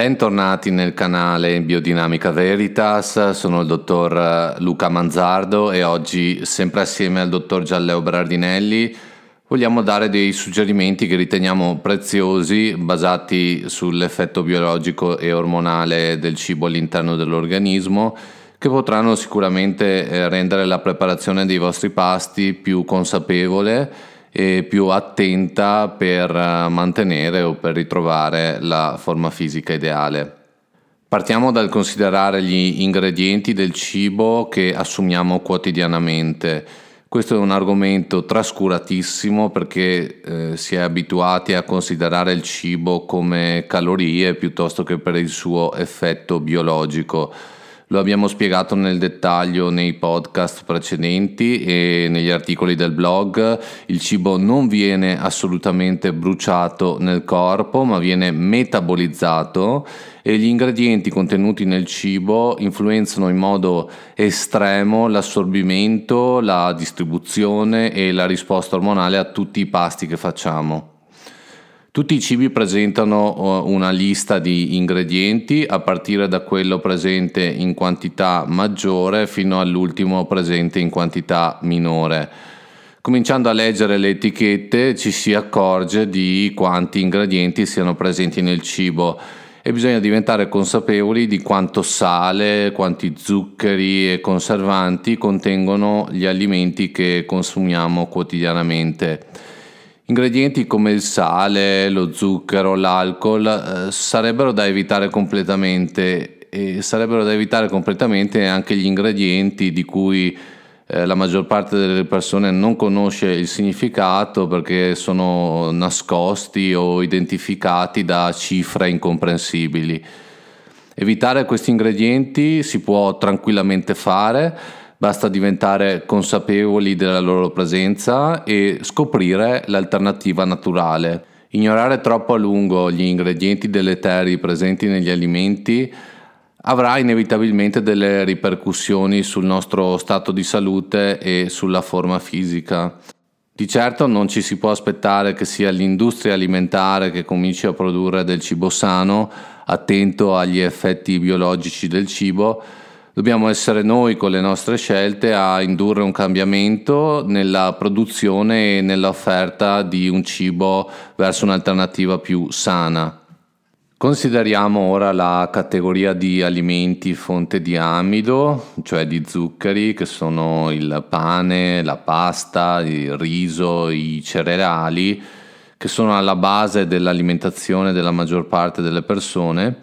Bentornati nel canale Biodinamica Veritas, sono il dottor Luca Manzardo e oggi, sempre assieme al dottor Gialleo Berardinelli, vogliamo dare dei suggerimenti che riteniamo preziosi, basati sull'effetto biologico e ormonale del cibo all'interno dell'organismo, che potranno sicuramente eh, rendere la preparazione dei vostri pasti più consapevole e più attenta per eh, mantenere o per ritrovare la forma fisica ideale. Partiamo dal considerare gli ingredienti del cibo che assumiamo quotidianamente. Questo è un argomento trascuratissimo perché eh, si è abituati a considerare il cibo come calorie piuttosto che per il suo effetto biologico. Lo abbiamo spiegato nel dettaglio nei podcast precedenti e negli articoli del blog. Il cibo non viene assolutamente bruciato nel corpo, ma viene metabolizzato e gli ingredienti contenuti nel cibo influenzano in modo estremo l'assorbimento, la distribuzione e la risposta ormonale a tutti i pasti che facciamo. Tutti i cibi presentano uh, una lista di ingredienti a partire da quello presente in quantità maggiore fino all'ultimo presente in quantità minore. Cominciando a leggere le etichette ci si accorge di quanti ingredienti siano presenti nel cibo e bisogna diventare consapevoli di quanto sale, quanti zuccheri e conservanti contengono gli alimenti che consumiamo quotidianamente. Ingredienti come il sale, lo zucchero, l'alcol eh, sarebbero da evitare completamente e sarebbero da evitare completamente anche gli ingredienti di cui eh, la maggior parte delle persone non conosce il significato perché sono nascosti o identificati da cifre incomprensibili. Evitare questi ingredienti si può tranquillamente fare Basta diventare consapevoli della loro presenza e scoprire l'alternativa naturale. Ignorare troppo a lungo gli ingredienti deleteri presenti negli alimenti avrà inevitabilmente delle ripercussioni sul nostro stato di salute e sulla forma fisica. Di certo non ci si può aspettare che sia l'industria alimentare che cominci a produrre del cibo sano, attento agli effetti biologici del cibo, Dobbiamo essere noi con le nostre scelte a indurre un cambiamento nella produzione e nell'offerta di un cibo verso un'alternativa più sana. Consideriamo ora la categoria di alimenti fonte di amido, cioè di zuccheri, che sono il pane, la pasta, il riso, i cereali, che sono alla base dell'alimentazione della maggior parte delle persone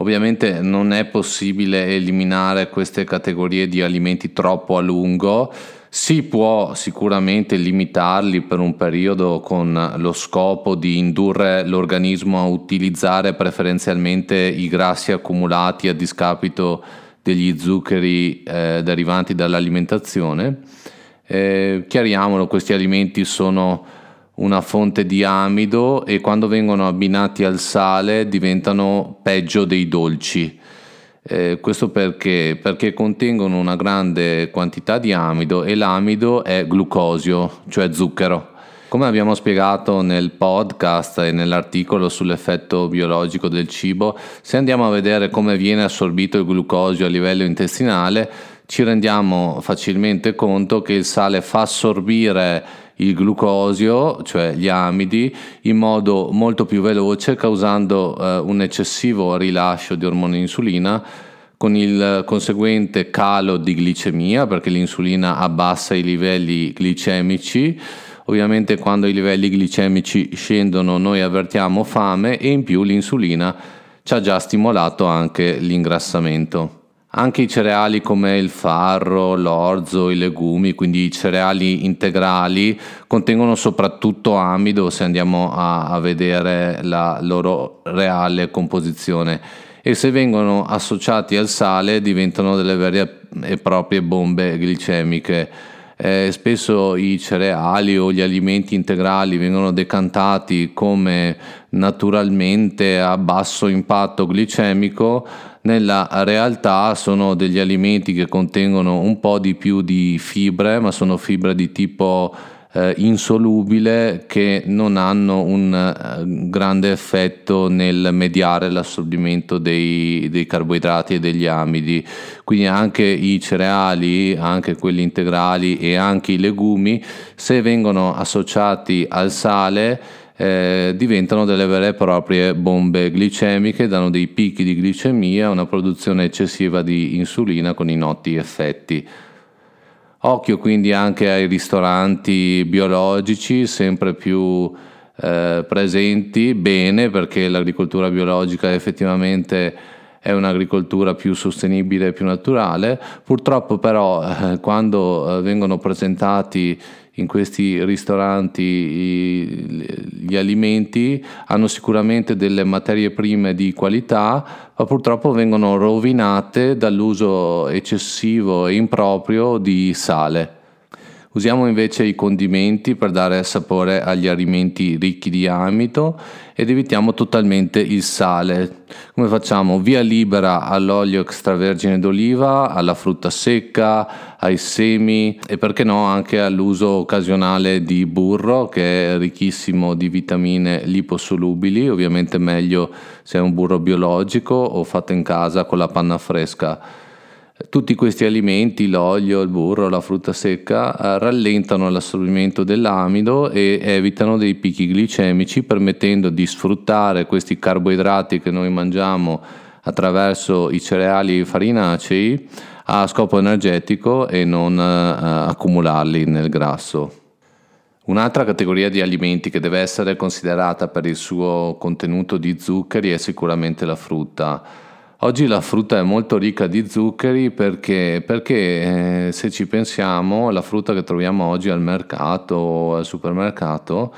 Ovviamente non è possibile eliminare queste categorie di alimenti troppo a lungo, si può sicuramente limitarli per un periodo con lo scopo di indurre l'organismo a utilizzare preferenzialmente i grassi accumulati a discapito degli zuccheri eh, derivanti dall'alimentazione. Eh, chiariamolo, questi alimenti sono una fonte di amido e quando vengono abbinati al sale diventano peggio dei dolci. Eh, questo perché? Perché contengono una grande quantità di amido e l'amido è glucosio, cioè zucchero. Come abbiamo spiegato nel podcast e nell'articolo sull'effetto biologico del cibo, se andiamo a vedere come viene assorbito il glucosio a livello intestinale, ci rendiamo facilmente conto che il sale fa assorbire il glucosio, cioè gli amidi, in modo molto più veloce, causando eh, un eccessivo rilascio di ormone insulina con il conseguente calo di glicemia, perché l'insulina abbassa i livelli glicemici. Ovviamente quando i livelli glicemici scendono noi avvertiamo fame e in più l'insulina ci ha già stimolato anche l'ingrassamento. Anche i cereali come il farro, l'orzo, i legumi, quindi i cereali integrali, contengono soprattutto amido se andiamo a, a vedere la loro reale composizione e se vengono associati al sale diventano delle vere e proprie bombe glicemiche. Eh, spesso i cereali o gli alimenti integrali vengono decantati come naturalmente a basso impatto glicemico, nella realtà sono degli alimenti che contengono un po' di più di fibre, ma sono fibre di tipo eh, insolubile che non hanno un eh, grande effetto nel mediare l'assorbimento dei, dei, carboidrati e degli amidi. Quindi anche i cereali, anche quelli integrali e anche i legumi, se vengono associati al sale, eh, diventano delle vere e proprie bombe glicemiche, danno dei picchi di glicemia, una produzione eccessiva di insulina con i noti effetti. Occhio quindi anche ai ristoranti biologici, sempre più eh, presenti, bene perché l'agricoltura biologica effettivamente è un'agricoltura più sostenibile e più naturale. Purtroppo però eh, quando eh, vengono presentati in questi ristoranti gli alimenti hanno sicuramente delle materie prime di qualità, ma purtroppo vengono rovinate dall'uso eccessivo e improprio di sale. Usiamo invece i condimenti per dare sapore agli alimenti ricchi di amido ed evitiamo totalmente il sale. Come facciamo? Via libera all'olio extravergine d'oliva, alla frutta secca, ai semi e perché no anche all'uso occasionale di burro che è ricchissimo di vitamine liposolubili, ovviamente meglio se è un burro biologico o fatto in casa con la panna fresca tutti questi alimenti, l'olio, il burro, la frutta secca, eh, rallentano l'assorbimento dell'amido e evitano dei picchi glicemici, permettendo di sfruttare questi carboidrati che noi mangiamo attraverso i cereali farinacei a scopo energetico e non eh, accumularli nel grasso. Un'altra categoria di alimenti che deve essere considerata per il suo contenuto di zuccheri è sicuramente la frutta. Oggi la frutta è molto ricca di zuccheri perché, perché eh, se ci pensiamo la frutta che troviamo oggi al mercato o al supermercato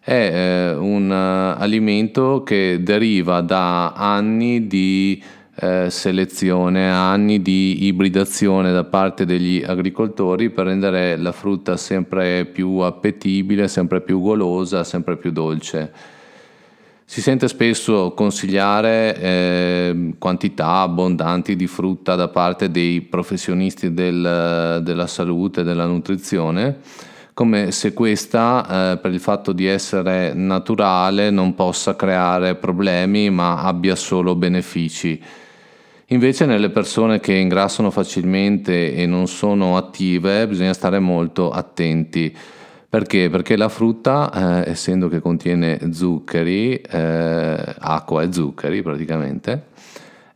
è eh, un uh, alimento che deriva da anni di eh, selezione, anni di ibridazione da parte degli agricoltori per rendere la frutta sempre più appetibile, sempre più golosa, sempre più dolce. Si sente spesso consigliare eh, quantità abbondanti di frutta da parte dei professionisti del, della salute e della nutrizione, come se questa, eh, per il fatto di essere naturale, non possa creare problemi ma abbia solo benefici. Invece nelle persone che ingrassano facilmente e non sono attive bisogna stare molto attenti perché? Perché la frutta, eh, essendo che contiene zuccheri, eh, acqua e zuccheri praticamente,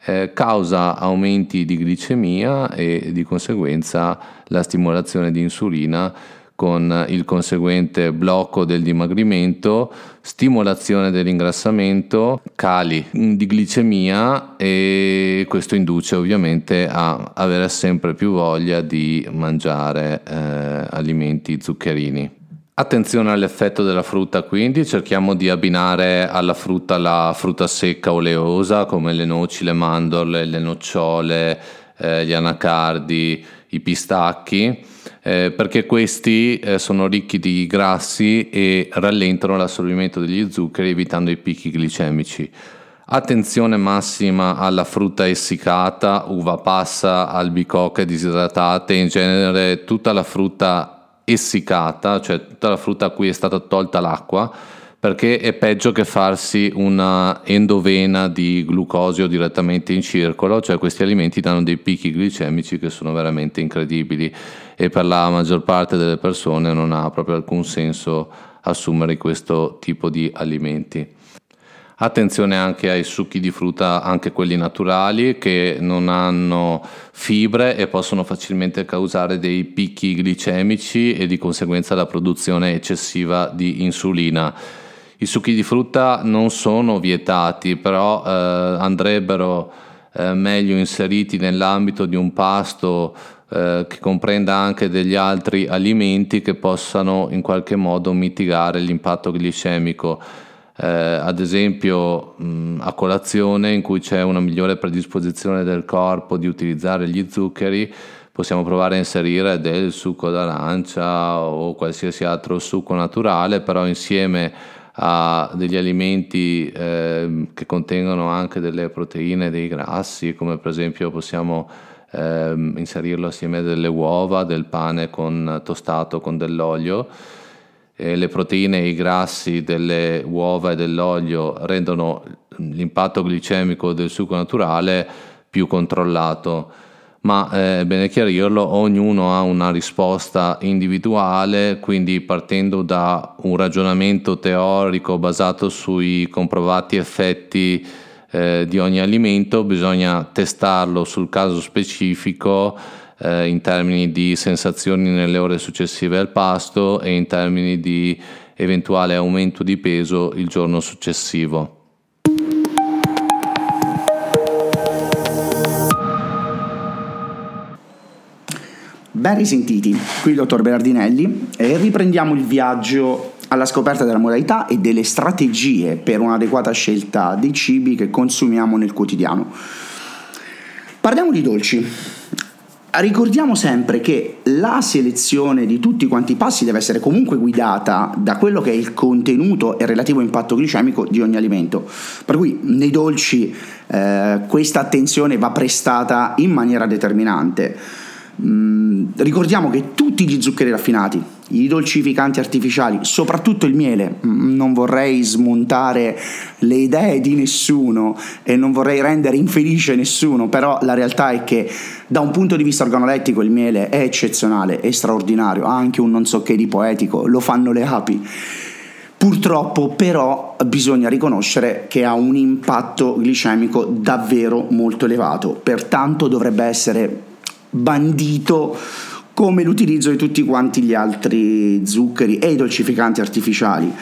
eh, causa aumenti di glicemia e di conseguenza la stimolazione di insulina con il conseguente blocco del dimagrimento, stimolazione dell'ingrassamento, cali di glicemia e questo induce ovviamente a avere sempre più voglia di mangiare eh, alimenti zuccherini. Attenzione all'effetto della frutta, quindi cerchiamo di abbinare alla frutta la frutta secca oleosa come le noci, le mandorle, le nocciole, eh, gli anacardi, i pistacchi, eh, perché questi eh, sono ricchi di grassi e rallentano l'assorbimento degli zuccheri evitando i picchi glicemici. Attenzione massima alla frutta essiccata, uva passa, albicocche disidratate, in genere tutta la frutta essiccata, cioè tutta la frutta a cui è stata tolta l'acqua, perché è peggio che farsi una endovena di glucosio direttamente in circolo, cioè questi alimenti danno dei picchi glicemici che sono veramente incredibili e per la maggior parte delle persone non ha proprio alcun senso assumere questo tipo di alimenti. Attenzione anche ai succhi di frutta, anche quelli naturali, che non hanno fibre e possono facilmente causare dei picchi glicemici e di conseguenza la produzione eccessiva di insulina. I succhi di frutta non sono vietati, però eh, andrebbero eh, meglio inseriti nell'ambito di un pasto eh, che comprenda anche degli altri alimenti che possano in qualche modo mitigare l'impatto glicemico eh, ad esempio mh, a colazione in cui c'è una migliore predisposizione del corpo di utilizzare gli zuccheri, possiamo provare a inserire del succo d'arancia o qualsiasi altro succo naturale, però insieme a degli alimenti eh, che contengono anche delle proteine, dei grassi, come per esempio possiamo eh, inserirlo assieme a delle uova, del pane con, tostato con dell'olio e le proteine e i grassi delle uova e dell'olio rendono l'impatto glicemico del succo naturale più controllato. Ma eh, è bene chiarirlo, ognuno ha una risposta individuale, quindi partendo da un ragionamento teorico basato sui comprovati effetti eh, di ogni alimento, bisogna testarlo sul caso specifico eh, in termini di sensazioni nelle ore successive al pasto e in termini di eventuale aumento di peso il giorno successivo. Ben risentiti, qui il dottor Berardinelli e riprendiamo il viaggio alla scoperta della modalità e delle strategie per un'adeguata scelta dei cibi che consumiamo nel quotidiano. Parliamo di dolci. Ricordiamo sempre che la selezione di tutti quanti i passi deve essere comunque guidata da quello che è il contenuto e relativo impatto glicemico di ogni alimento. Per cui nei dolci eh, questa attenzione va prestata in maniera determinante. Mm, ricordiamo che tutti gli zuccheri raffinati, i dolcificanti artificiali, soprattutto il miele, mm, non vorrei smontare le idee di nessuno e non vorrei rendere infelice nessuno, però la realtà è che da un punto di vista organolettico il miele è eccezionale, è straordinario, ha anche un non so che di poetico, lo fanno le api. Purtroppo però bisogna riconoscere che ha un impatto glicemico davvero molto elevato, pertanto dovrebbe essere bandito come l'utilizzo di tutti quanti gli altri zuccheri e i dolcificanti artificiali.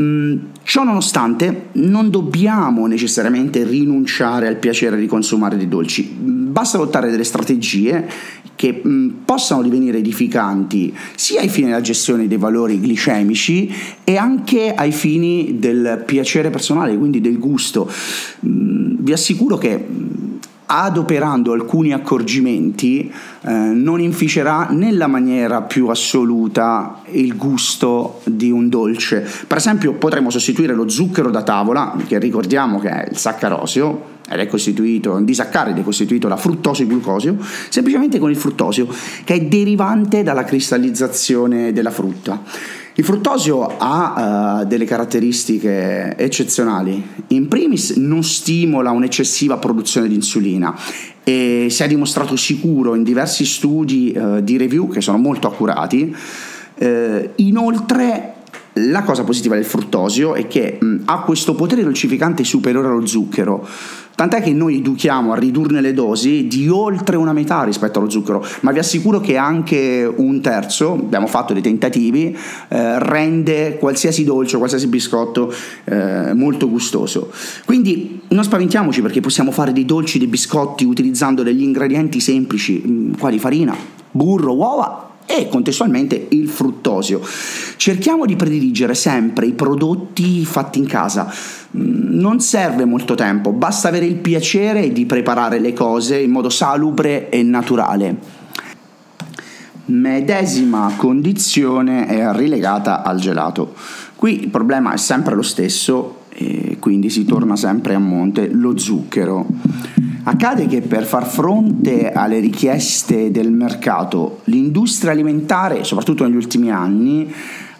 Mm, ciò nonostante, non dobbiamo necessariamente rinunciare al piacere di consumare dei dolci, basta adottare delle strategie che mm, possano divenire edificanti sia ai fini della gestione dei valori glicemici e anche ai fini del piacere personale, quindi del gusto. Mm, vi assicuro che adoperando alcuni accorgimenti eh, non inficerà nella maniera più assoluta il gusto di un dolce. Per esempio potremmo sostituire lo zucchero da tavola, che ricordiamo che è il saccarosio, ed è costituito, un disaccaride è costituito da fruttosio e glucosio, semplicemente con il fruttosio, che è derivante dalla cristallizzazione della frutta. Il fruttosio ha uh, delle caratteristiche eccezionali. In primis non stimola un'eccessiva produzione di insulina e si è dimostrato sicuro in diversi studi uh, di review che sono molto accurati. Uh, inoltre la cosa positiva del fruttosio è che mh, ha questo potere dolcificante superiore allo zucchero, tant'è che noi educhiamo a ridurne le dosi di oltre una metà rispetto allo zucchero, ma vi assicuro che anche un terzo, abbiamo fatto dei tentativi, eh, rende qualsiasi dolce, qualsiasi biscotto eh, molto gustoso. Quindi non spaventiamoci perché possiamo fare dei dolci, dei biscotti utilizzando degli ingredienti semplici, mh, quali farina, burro, uova e contestualmente il fruttosio. Cerchiamo di prediligere sempre i prodotti fatti in casa. Mm, non serve molto tempo, basta avere il piacere di preparare le cose in modo salubre e naturale. Medesima condizione è rilegata al gelato. Qui il problema è sempre lo stesso e quindi si torna sempre a monte, lo zucchero. Accade che per far fronte alle richieste del mercato, l'industria alimentare, soprattutto negli ultimi anni,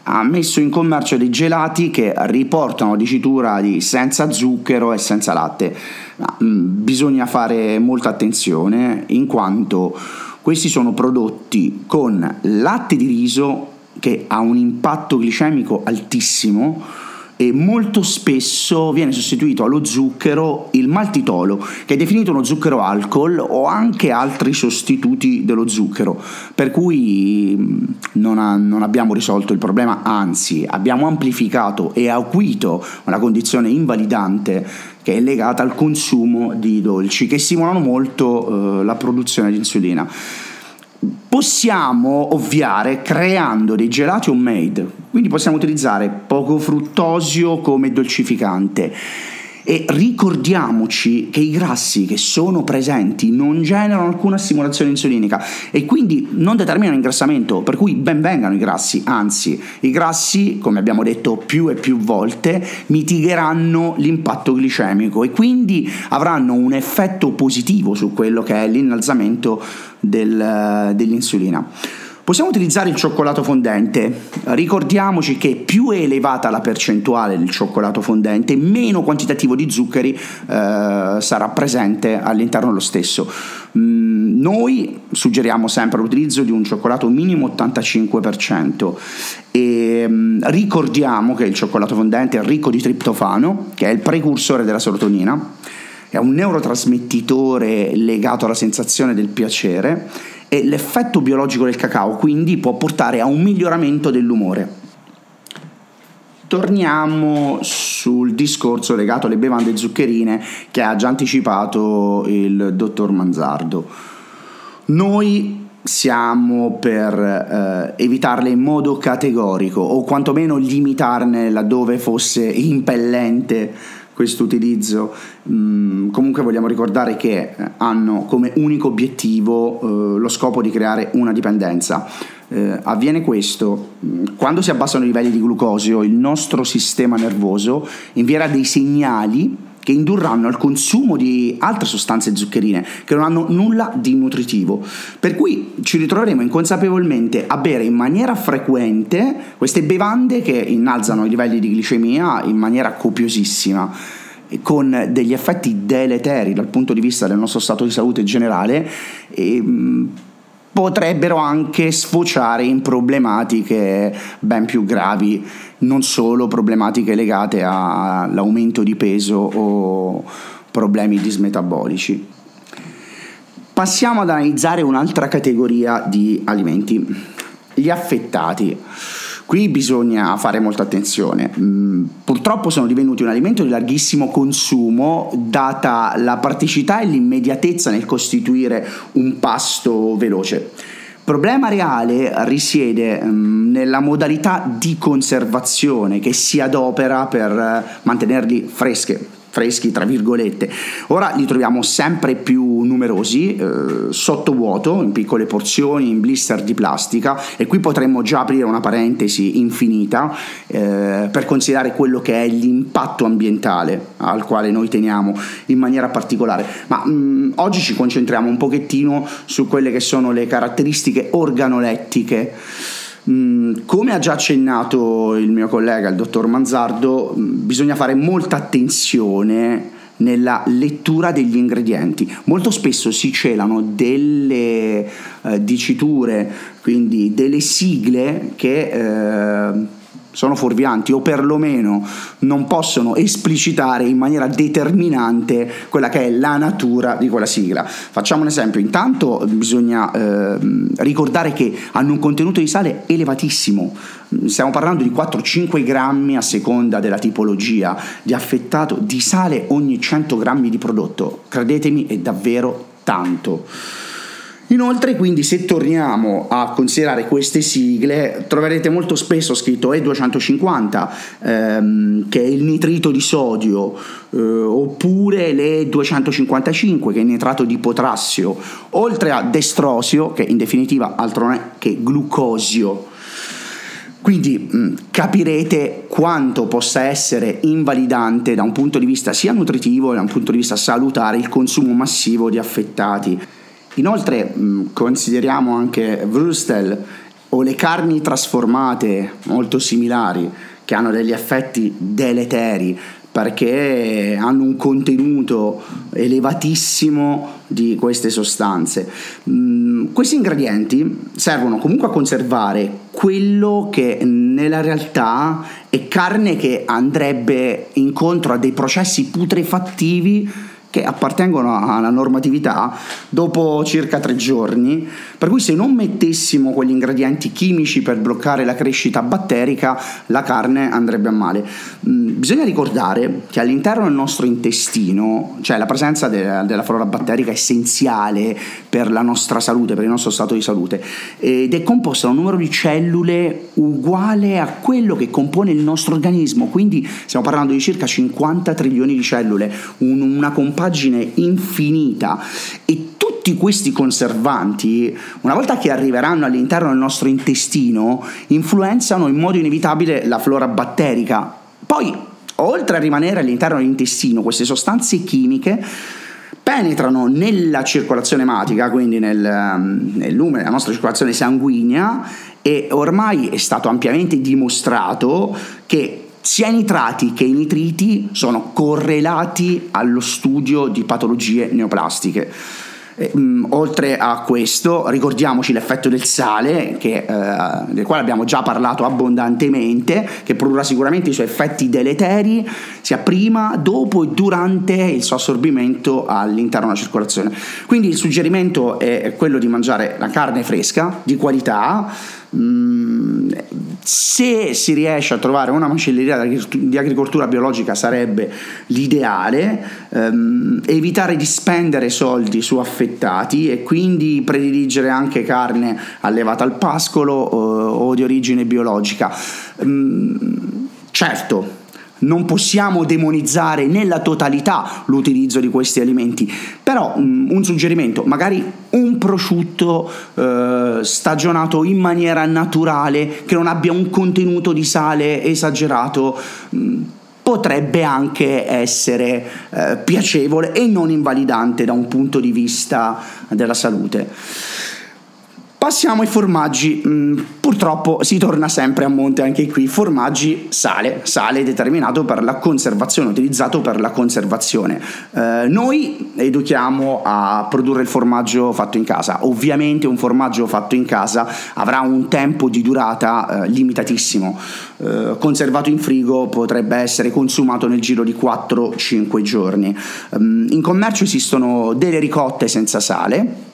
ha messo in commercio dei gelati che riportano dicitura di senza zucchero e senza latte. Ma, mh, mm, bisogna fare molta attenzione in quanto questi sono prodotti con latte di riso che ha un impatto glicemico altissimo e molto spesso viene sostituito allo zucchero il maltitolo, che è definito uno zucchero alcol o anche altri sostituti dello zucchero, per cui mm, non, ha, non abbiamo risolto il problema, anzi abbiamo amplificato e acuito una condizione invalidante che è legata al consumo di dolci che stimolano molto eh, la produzione di insulina possiamo ovviare creando dei gelati homemade, quindi possiamo utilizzare poco fruttosio come dolcificante e ricordiamoci che i grassi che sono presenti non generano alcuna stimolazione insulinica e quindi non determinano ingrassamento, per cui ben vengano i grassi, anzi i grassi, come abbiamo detto più e più volte, mitigheranno l'impatto glicemico e quindi avranno un effetto positivo su quello che è l'innalzamento del, dell'insulina. Possiamo utilizzare il cioccolato fondente. Ricordiamoci che più è elevata la percentuale del cioccolato fondente, meno quantitativo di zuccheri eh, sarà presente all'interno dello stesso. Mm, noi suggeriamo sempre l'utilizzo di un cioccolato minimo 85% e mm, ricordiamo che il cioccolato fondente è ricco di triptofano, che è il precursore della serotonina, è un neurotrasmettitore legato alla sensazione del piacere e l'effetto biologico del cacao quindi può portare a un miglioramento dell'umore. Torniamo sul discorso legato alle bevande zuccherine che ha già anticipato il dottor Manzardo. Noi siamo per eh, evitarle in modo categorico o quantomeno limitarne laddove fosse impellente questo utilizzo. Mm, comunque vogliamo ricordare che eh, hanno come unico obiettivo eh, lo scopo di creare una dipendenza. Eh, avviene questo mm, quando si abbassano i livelli di glucosio, il nostro sistema nervoso invierà dei segnali che indurranno al consumo di altre sostanze zuccherine che non hanno nulla di nutritivo. Per cui ci ritroveremo inconsapevolmente a bere in maniera frequente queste bevande che innalzano i livelli di glicemia in maniera copiosissima con degli effetti deleteri dal punto di vista del nostro stato di salute generale e potrebbero anche sfociare in problematiche ben più gravi, non solo problematiche legate all'aumento di peso o problemi dismetabolici. Passiamo ad analizzare un'altra categoria di alimenti, gli affettati. Qui bisogna fare molta attenzione. Mm, purtroppo sono divenuti un alimento di larghissimo consumo, data la praticità e l'immediatezza nel costituire un pasto veloce. Il problema reale risiede um, nella modalità di conservazione che si adopera per uh, mantenerli fresche, freschi tra virgolette. Ora li troviamo sempre più numerosi, eh, sotto in piccole porzioni, in blister di plastica e qui potremmo già aprire una parentesi infinita eh, per considerare quello che è l'impatto ambientale al quale noi teniamo in maniera particolare. Ma mh, mm, oggi ci concentriamo un pochettino su quelle che sono le caratteristiche organolettiche Mm, come ha già accennato il mio collega, il dottor Manzardo, mm, bisogna fare molta attenzione nella lettura degli ingredienti. Molto spesso si celano delle eh, diciture, quindi delle sigle che eh, sono fuorvianti o perlomeno non possono esplicitare in maniera determinante quella che è la natura di quella sigla. Facciamo un esempio, intanto bisogna eh, ricordare che hanno un contenuto di sale elevatissimo, stiamo parlando di 4-5 grammi a seconda della tipologia di affettato di sale ogni 100 grammi di prodotto, credetemi è davvero tanto. Inoltre, quindi, se torniamo a considerare queste sigle, troverete molto spesso scritto E250, ehm, che è il nitrito di sodio, eh, oppure le 255, che è il nitrato di potassio, oltre a destrosio, che in definitiva altro non è che glucosio. Quindi mh, capirete quanto possa essere invalidante da un punto di vista sia nutritivo che da un punto di vista salutare il consumo massivo di affettati. Inoltre consideriamo anche Würstel o le carni trasformate molto similari che hanno degli effetti deleteri perché hanno un contenuto elevatissimo di queste sostanze. questi ingredienti servono comunque a conservare quello che nella realtà è carne che andrebbe incontro a dei processi putrefattivi che appartengono alla normatività dopo circa tre giorni, per cui se non mettessimo quegli ingredienti chimici per bloccare la crescita batterica, la carne andrebbe a male. Mm, bisogna ricordare che all'interno del nostro intestino, cioè la presenza de- della flora batterica essenziale per la nostra salute, per il nostro stato di salute, ed è composta da un numero di cellule uguale a quello che compone il nostro organismo, quindi stiamo parlando di circa 50 trilioni di cellule, un- una compagine infinita. E tutti questi conservanti, una volta che arriveranno all'interno del nostro intestino, influenzano in modo inevitabile la flora batterica. Poi, oltre a rimanere all'interno dell'intestino, queste sostanze chimiche penetrano nella circolazione ematica, quindi nel, ehm, nel lume della nostra circolazione sanguigna e ormai è stato ampiamente dimostrato che sia i nitrati che i nitriti sono correlati allo studio di patologie neoplastiche. Eh, mh, oltre a questo, ricordiamoci l'effetto del sale, che, eh, del quale abbiamo già parlato abbondantemente, che produrrà sicuramente i suoi effetti deleteri sia prima, dopo e durante il suo assorbimento all'interno della circolazione. Quindi il suggerimento è quello di mangiare la carne fresca, di qualità, Mm, se si riesce a trovare una macelleria di agricoltura biologica sarebbe l'ideale, ehm, evitare di spendere soldi su affettati e quindi prediligere anche carne allevata al pascolo eh, o di origine biologica. Mm, certo, non possiamo demonizzare nella totalità l'utilizzo di questi alimenti, però um, un suggerimento, magari un prosciutto eh, stagionato in maniera naturale, che non abbia un contenuto di sale esagerato, mm, potrebbe anche essere eh, piacevole e non invalidante da un punto di vista della salute. Passiamo ai formaggi, mm, purtroppo si torna sempre a monte anche qui, formaggi sale, sale determinato per la conservazione, utilizzato per la conservazione. Eh, noi educhiamo a produrre il formaggio fatto in casa, ovviamente un formaggio fatto in casa avrà un tempo di durata eh, limitatissimo, eh, conservato in frigo potrebbe essere consumato nel giro di 4-5 giorni. Um, in commercio esistono delle ricotte senza sale,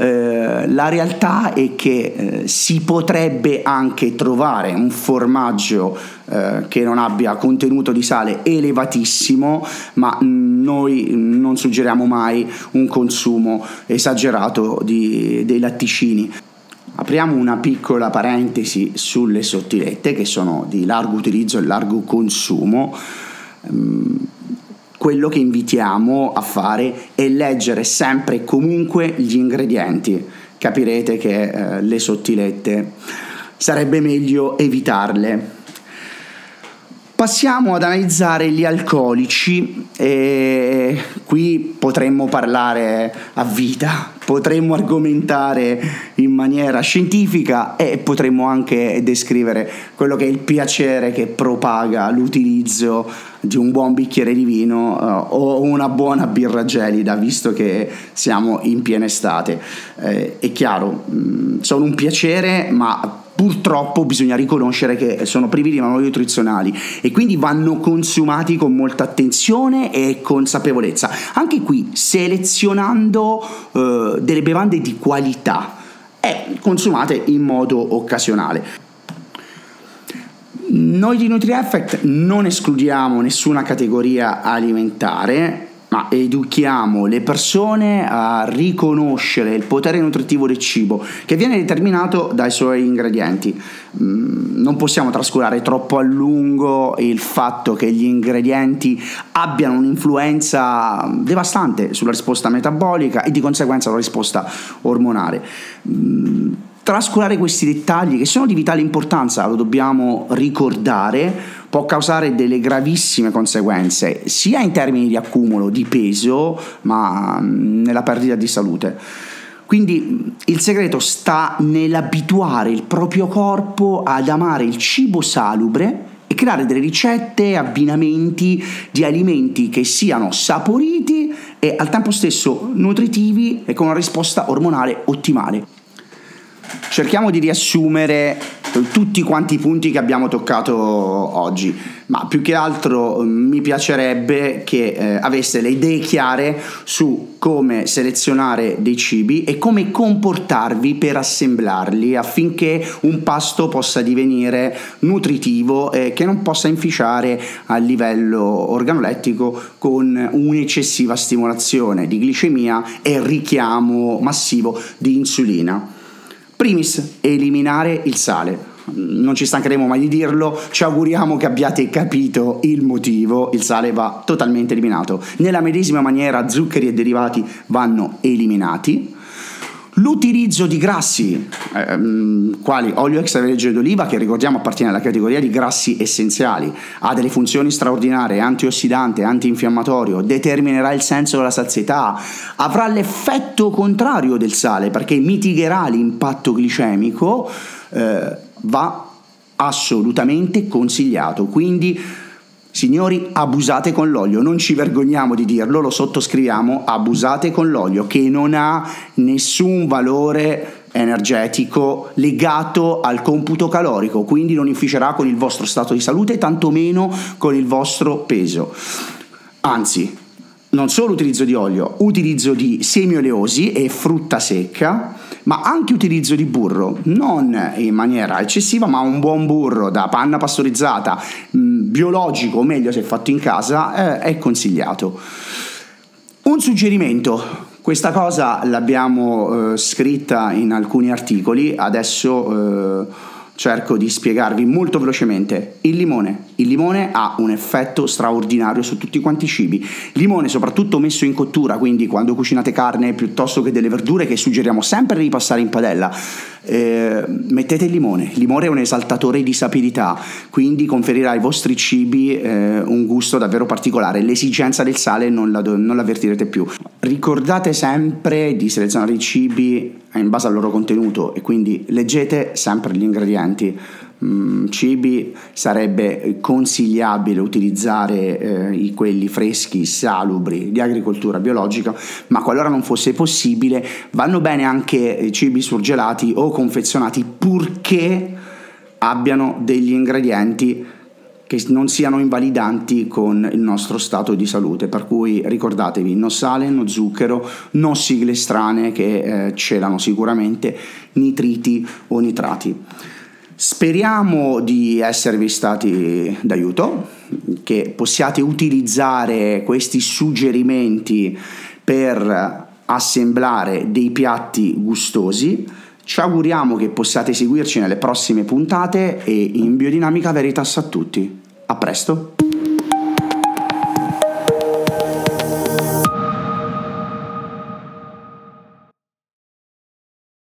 eh, la realtà è che eh, si potrebbe anche trovare un formaggio eh, che non abbia contenuto di sale elevatissimo, ma noi non suggeriamo mai un consumo esagerato di, dei latticini. Apriamo una piccola parentesi sulle sottilette che sono di largo utilizzo e largo consumo. Um, quello che invitiamo a fare è leggere sempre e comunque gli ingredienti. Capirete che eh, le sottilette sarebbe meglio evitarle. Passiamo ad analizzare gli alcolici e qui potremmo parlare a vita, potremmo argomentare in maniera scientifica e potremmo anche descrivere quello che è il piacere che propaga l'utilizzo di un buon bicchiere di vino uh, o una buona birra gelida, visto che siamo in piena estate. Eh, è chiaro, mh, mm, sono un piacere, ma purtroppo bisogna riconoscere che sono privi di valori nutrizionali e quindi vanno consumati con molta attenzione e consapevolezza. Anche qui selezionando eh, delle bevande di qualità e consumate in modo occasionale. Noi di NutriEffect non escludiamo nessuna categoria alimentare, ma educhiamo le persone a riconoscere il potere nutritivo del cibo che viene determinato dai suoi ingredienti. Mm, non possiamo trascurare troppo a lungo il fatto che gli ingredienti abbiano un'influenza devastante sulla risposta metabolica e di conseguenza sulla risposta ormonale mm, trascurare questi dettagli che sono di vitale importanza, lo dobbiamo ricordare, può causare delle gravissime conseguenze, sia in termini di accumulo di peso, ma mm, nella perdita di salute. Quindi il segreto sta nell'abituare il proprio corpo ad amare il cibo salubre e creare delle ricette, abbinamenti di alimenti che siano saporiti e al tempo stesso nutritivi e con una risposta ormonale ottimale cerchiamo di riassumere tutti quanti i punti che abbiamo toccato oggi, ma più che altro mm, mi piacerebbe che eh, avesse le idee chiare su come selezionare dei cibi e come comportarvi per assemblarli affinché un pasto possa divenire nutritivo e che non possa inficiare a livello organolettico con un'eccessiva stimolazione di glicemia e richiamo massivo di insulina. Primis, eliminare il sale. Non ci stancheremo mai di dirlo, ci auguriamo che abbiate capito il motivo, il sale va totalmente eliminato. Nella medesima maniera zuccheri e derivati vanno eliminati. L'utilizzo di grassi, ehm, quali olio extravergine d'oliva, che ricordiamo appartiene alla categoria di grassi essenziali, ha delle funzioni straordinarie, antiossidante, antinfiammatorio, determinerà il senso della sazietà, avrà l'effetto contrario del sale perché mitigherà l'impatto glicemico, eh, va assolutamente consigliato. Quindi Signori, abusate con l'olio, non ci vergogniamo di dirlo, lo sottoscriviamo, abusate con l'olio che non ha nessun valore energetico legato al computo calorico, quindi non inficerà con il vostro stato di salute, tantomeno con il vostro peso. Anzi, non solo utilizzo di olio, utilizzo di semi oleosi e frutta secca, ma anche utilizzo di burro, non in maniera eccessiva, ma un buon burro da panna pastorizzata, mm, biologico, o meglio se fatto in casa, eh, è consigliato. Un suggerimento, questa cosa l'abbiamo eh, scritta in alcuni articoli, adesso... Eh, cerco di spiegarvi molto velocemente. Il limone. Il limone ha un effetto straordinario su tutti quanti i cibi. Limone soprattutto messo in cottura, quindi quando cucinate carne piuttosto che delle verdure che suggeriamo sempre di ripassare in padella, eh, mettete il limone. Il limone è un esaltatore di sapidità, quindi conferirà ai vostri cibi eh, un gusto davvero particolare. L'esigenza del sale non, la, non l'avvertirete più. Ricordate sempre di selezionare i cibi in base al loro contenuto e quindi leggete sempre gli ingredienti. Mm, cibi sarebbe consigliabile utilizzare eh, quelli freschi, salubri di agricoltura biologica, ma qualora non fosse possibile vanno bene anche cibi surgelati o confezionati purché abbiano degli ingredienti che non siano invalidanti con il nostro stato di salute. Per cui ricordatevi, no sale, no zucchero, no sigle strane che eh, celano sicuramente nitriti o nitrati. Speriamo di esservi stati d'aiuto, che possiate utilizzare questi suggerimenti per assemblare dei piatti gustosi. Ci auguriamo che possiate seguirci nelle prossime puntate e in Biodinamica Veritas a tutti. A presto!